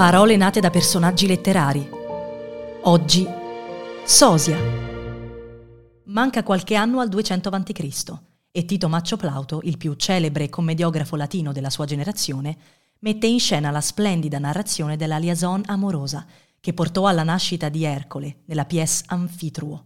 Parole nate da personaggi letterari. Oggi, Sosia. Manca qualche anno al 200 a.C. e Tito Maccio Plauto, il più celebre commediografo latino della sua generazione, mette in scena la splendida narrazione della liaison amorosa che portò alla nascita di Ercole nella pièce Amfitruo.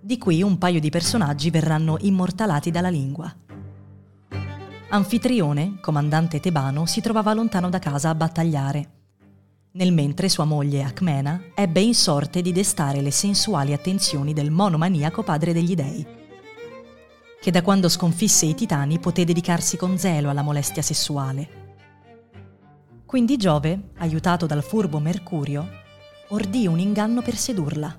Di qui un paio di personaggi verranno immortalati dalla lingua. Anfitrione, comandante tebano, si trovava lontano da casa a battagliare. Nel mentre sua moglie Acmena ebbe in sorte di destare le sensuali attenzioni del monomaniaco padre degli dei, che da quando sconfisse i titani poté dedicarsi con zelo alla molestia sessuale. Quindi Giove, aiutato dal furbo Mercurio, ordì un inganno per sedurla.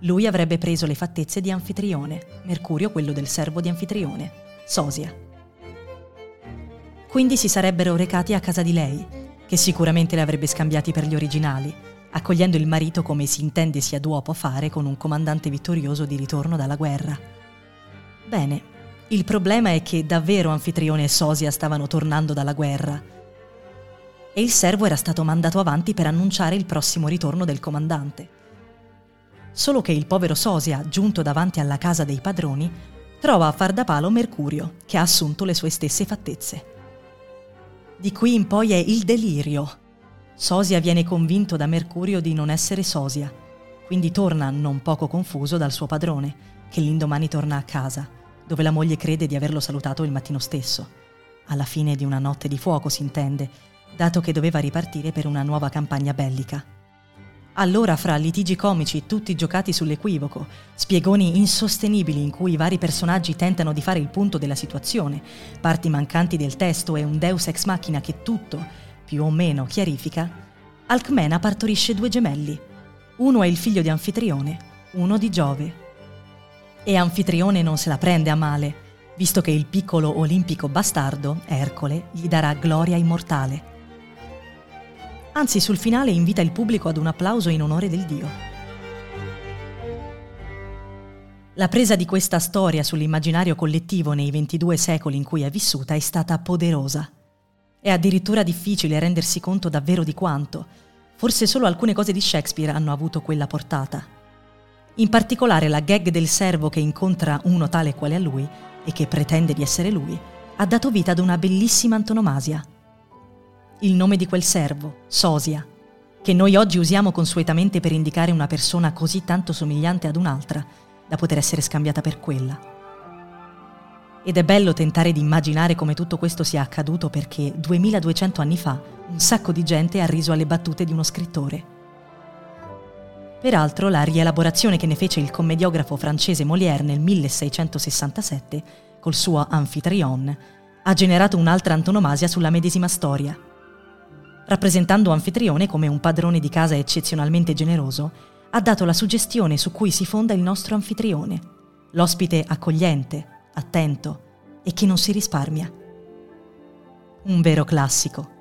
Lui avrebbe preso le fattezze di Anfitrione, Mercurio quello del servo di Anfitrione, Sosia. Quindi si sarebbero recati a casa di lei, che sicuramente le avrebbe scambiati per gli originali, accogliendo il marito come si intende sia duopo fare con un comandante vittorioso di ritorno dalla guerra. Bene, il problema è che davvero Anfitrione e Sosia stavano tornando dalla guerra e il servo era stato mandato avanti per annunciare il prossimo ritorno del comandante. Solo che il povero Sosia, giunto davanti alla casa dei padroni, trova a far da palo Mercurio, che ha assunto le sue stesse fattezze. Di qui in poi è il delirio. Sosia viene convinto da Mercurio di non essere Sosia, quindi torna non poco confuso dal suo padrone, che l'indomani torna a casa, dove la moglie crede di averlo salutato il mattino stesso. Alla fine di una notte di fuoco, si intende, dato che doveva ripartire per una nuova campagna bellica. Allora, fra litigi comici tutti giocati sull'equivoco, spiegoni insostenibili in cui i vari personaggi tentano di fare il punto della situazione, parti mancanti del testo e un deus ex machina che tutto, più o meno, chiarifica, Alcmena partorisce due gemelli. Uno è il figlio di Anfitrione, uno di Giove. E Anfitrione non se la prende a male, visto che il piccolo olimpico bastardo, Ercole, gli darà gloria immortale. Anzi, sul finale invita il pubblico ad un applauso in onore del dio. La presa di questa storia sull'immaginario collettivo nei 22 secoli in cui è vissuta è stata poderosa. È addirittura difficile rendersi conto davvero di quanto. Forse solo alcune cose di Shakespeare hanno avuto quella portata. In particolare la gag del servo che incontra uno tale quale a lui e che pretende di essere lui, ha dato vita ad una bellissima antonomasia – il nome di quel servo, Sosia, che noi oggi usiamo consuetamente per indicare una persona così tanto somigliante ad un'altra da poter essere scambiata per quella. Ed è bello tentare di immaginare come tutto questo sia accaduto perché 2200 anni fa un sacco di gente ha riso alle battute di uno scrittore. Peraltro la rielaborazione che ne fece il commediografo francese Molière nel 1667, col suo Amphitryon, ha generato un'altra antonomasia sulla medesima storia, rappresentando Anfitrione come un padrone di casa eccezionalmente generoso, ha dato la suggestione su cui si fonda il nostro anfitrione, l'ospite accogliente, attento e che non si risparmia. Un vero classico.